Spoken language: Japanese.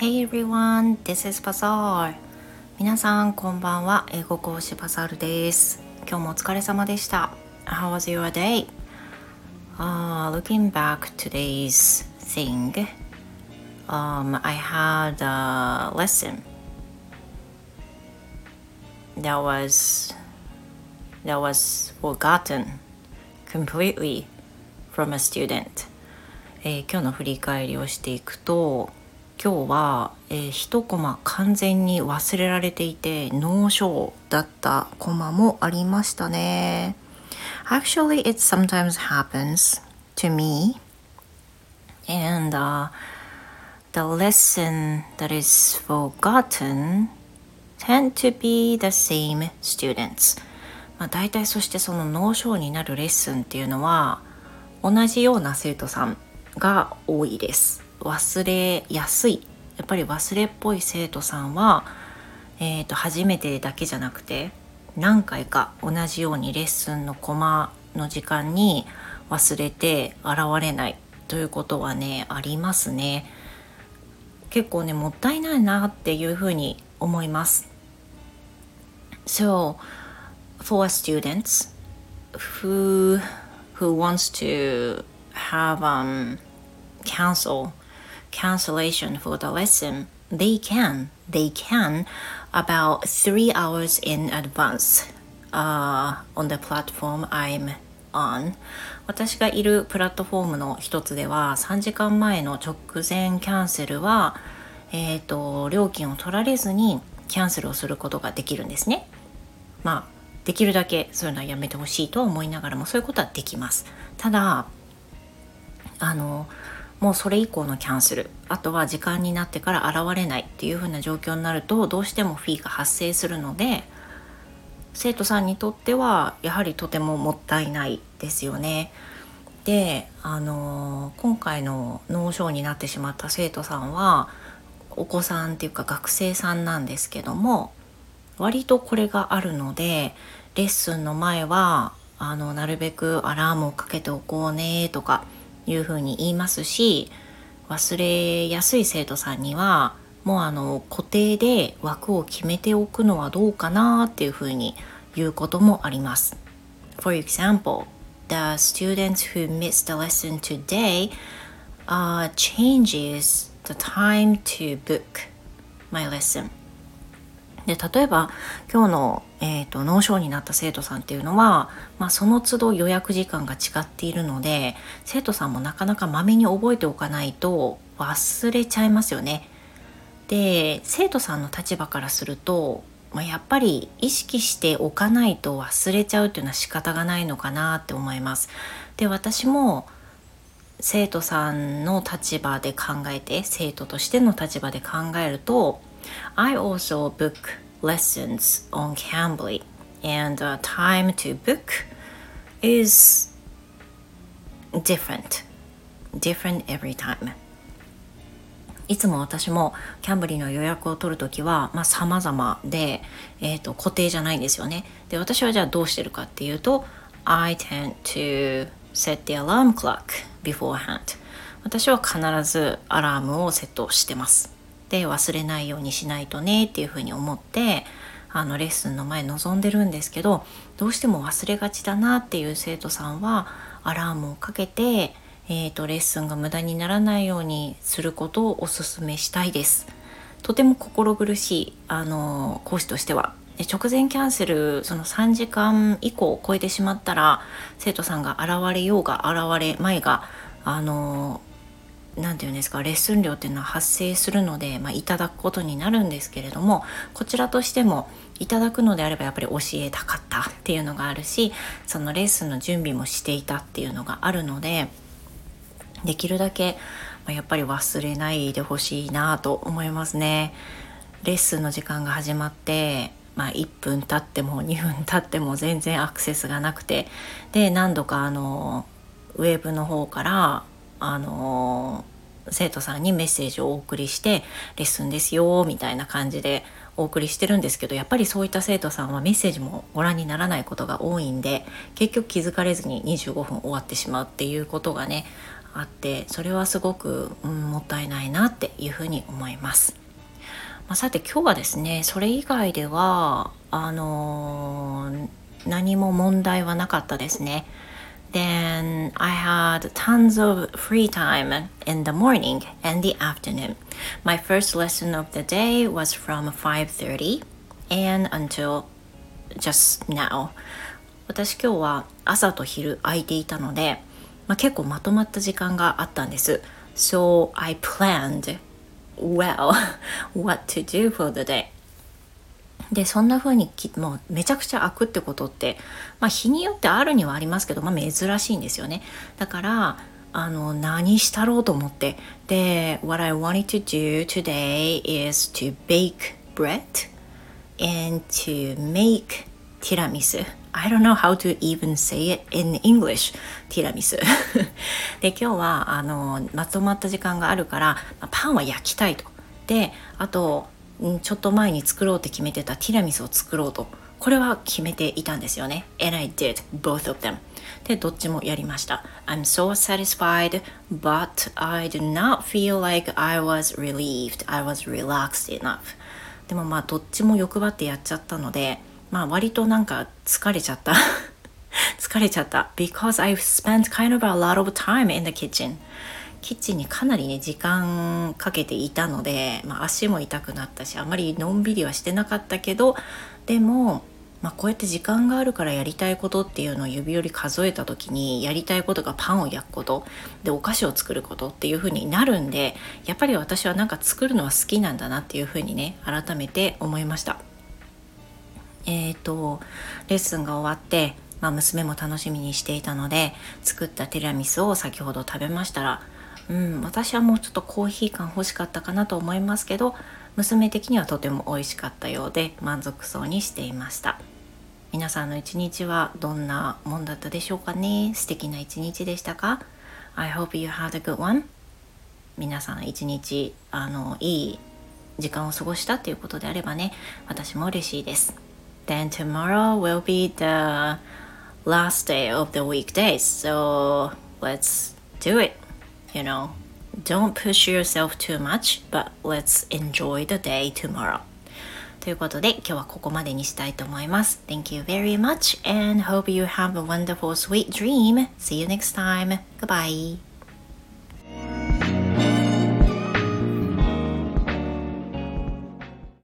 Hey everyone, this is Bazaar. 皆さんこんばんは。英語講師バザールです。今日もお疲れ様でした。How was your day? Uh, looking back today's thing, um, I had a lesson that was that was forgotten completely from a student、えー、今日の振り返りをしていくと今日は、えー、1コマ完全に忘れられていて脳症だったコマもありましたね Actually it sometimes happens to me and、uh, the lesson that is forgotten tend to be the same students まあ、大体そしてその脳症になるレッスンっていうのは同じような生徒さんが多いです忘れやすい。やっぱり忘れっぽい生徒さんは、えー、と初めてだけじゃなくて何回か同じようにレッスンのコマの時間に忘れて現れないということはねありますね。結構ねもったいないなっていうふうに思います。So for students who who wants to have um, cancel cancellation for the lesson they can they can about three hours in advance uh, on the platform I'm on 私がいるプラットフォームの一つでは3時間前の直前キャンセルは、えーと料金を取られずにキャンセルをすることができるんですね。まあできるだけそういうのはやめてほしいと思いながらもそういうことはできますただあのもうそれ以降のキャンセルあとは時間になってから現れないっていう風な状況になるとどうしてもフィーが発生するので生徒さんにとってはやはりとてももったいないですよね。であの今回の脳症になってしまった生徒さんはお子さんっていうか学生さんなんですけども割とこれがあるのでレッスンの前はあのなるべくアラームをかけておこうねとかいうふうに言いますし忘れやすい生徒さんにはもうあの固定で枠を決めておくのはどうかなっていうふうに言うこともあります。For example, the students who missed the lesson today uh, changes the time to book my lesson. で例えば今日の、えーと、脳症になった生徒さんっていうのは、まあ、その都度予約時間が違っているので生徒さんもなかなかまめに覚えておかないと忘れちゃいますよね。で生徒さんの立場からすると、まあ、やっぱり意識しておかないと忘れちゃうっていうのは仕方がないのかなって思います。で私も生徒さんの立場で考えて生徒としての立場で考えると I also book lessons on Cambly, and the time to book is different. Different every time. いつも私もキャンブリーの予約を取るときは、まあ、様々で、えーと、固定じゃないんですよね。で、私はじゃあどうしてるかっていうと、I tend to set the alarm clock beforehand. 私は必ずアラームをセットしてます。で忘れないようにしないとねっていうふうに思ってあのレッスンの前臨んでるんですけどどうしても忘れがちだなっていう生徒さんはアラームをかけて、えーと、レッスンが無駄にならないようにすることをお勧めしたいです。とても心苦しいあの講師としてはで直前キャンセルその3時間以降を超えてしまったら生徒さんが現れようが現れまいがあの何て言うんですかレッスン料っていうのは発生するので、まあ、いただくことになるんですけれどもこちらとしてもいただくのであればやっぱり教えたかったっていうのがあるしそのレッスンの準備もしていたっていうのがあるのでできるだけ、まあ、やっぱり忘れないでほしいなと思いますね。レッスンの時間が始まってまあ、1分経っても 2分経っても全然アクセスがなくてで何度かあのウェブの方からあの生徒さんにメッセージをお送りしてレッスンですよみたいな感じでお送りしてるんですけどやっぱりそういった生徒さんはメッセージもご覧にならないことが多いんで結局気づかれずに25分終わってしまうっていうことがねあってそれはすごく、うん、もったいないなっていうふうに思います。まあ、さて今日はですねそれ以外ではあのー、何も問題はなかったですね。Then I had tons of free time in the morning and the afternoon. My first lesson of the day was from 5:30 and until just now. 私今日は朝と昼空いていたので、まあ、結構まとまった時間があったんです。So I planned well what to do for the day. でそんな風にきもうめちゃくちゃ開くってことって、まあ、日によってあるにはありますけど、まあ、珍しいんですよね。だからあの何したろうと思って。で What I wanted to do today is to bake bread and to make tiramisu. I don't know how to even say it in English ティラミスで今日はあのまとまった時間があるからパンは焼きたいと。であとちょっと前に作ろうって決めてたティラミスを作ろうとこれは決めていたんですよね and I did both of them でどっちもやりました I'm so satisfied but I did not feel like I was relieved I was relaxed enough でもまあどっちも欲張ってやっちゃったのでまあ割となんか疲れちゃった疲れちゃった because I've spent kind of a lot of time in the kitchen キッチンにかなりね時間かけていたので、まあ、足も痛くなったしあまりのんびりはしてなかったけどでも、まあ、こうやって時間があるからやりたいことっていうのを指折り数えた時にやりたいことがパンを焼くことでお菓子を作ることっていう風になるんでやっぱり私はなんか作るのは好きなんだなっていう風にね改めて思いました。えーと、レッスンが終わってまあ、娘も楽しみにしていたので作ったティラミスを先ほど食べましたらうん、私はもうちょっとコーヒー感欲しかったかなと思いますけど娘的にはとても美味しかったようで満足そうにしていました。皆さんの一日はどんなもんだったでしょうかね？素敵な一日でしたか？I hope you had a good one. 皆さん一日あのいい時間を過ごしたということであればね私も嬉しいです。Then tomorrow will be the last day of the weekdays so let's do it. you know, don't push yourself too much, but let's enjoy the day tomorrow. ということで今日はここまでにしたいと思います。Thank you very much and hope you have a wonderful sweet dream. See you next time. Goodbye.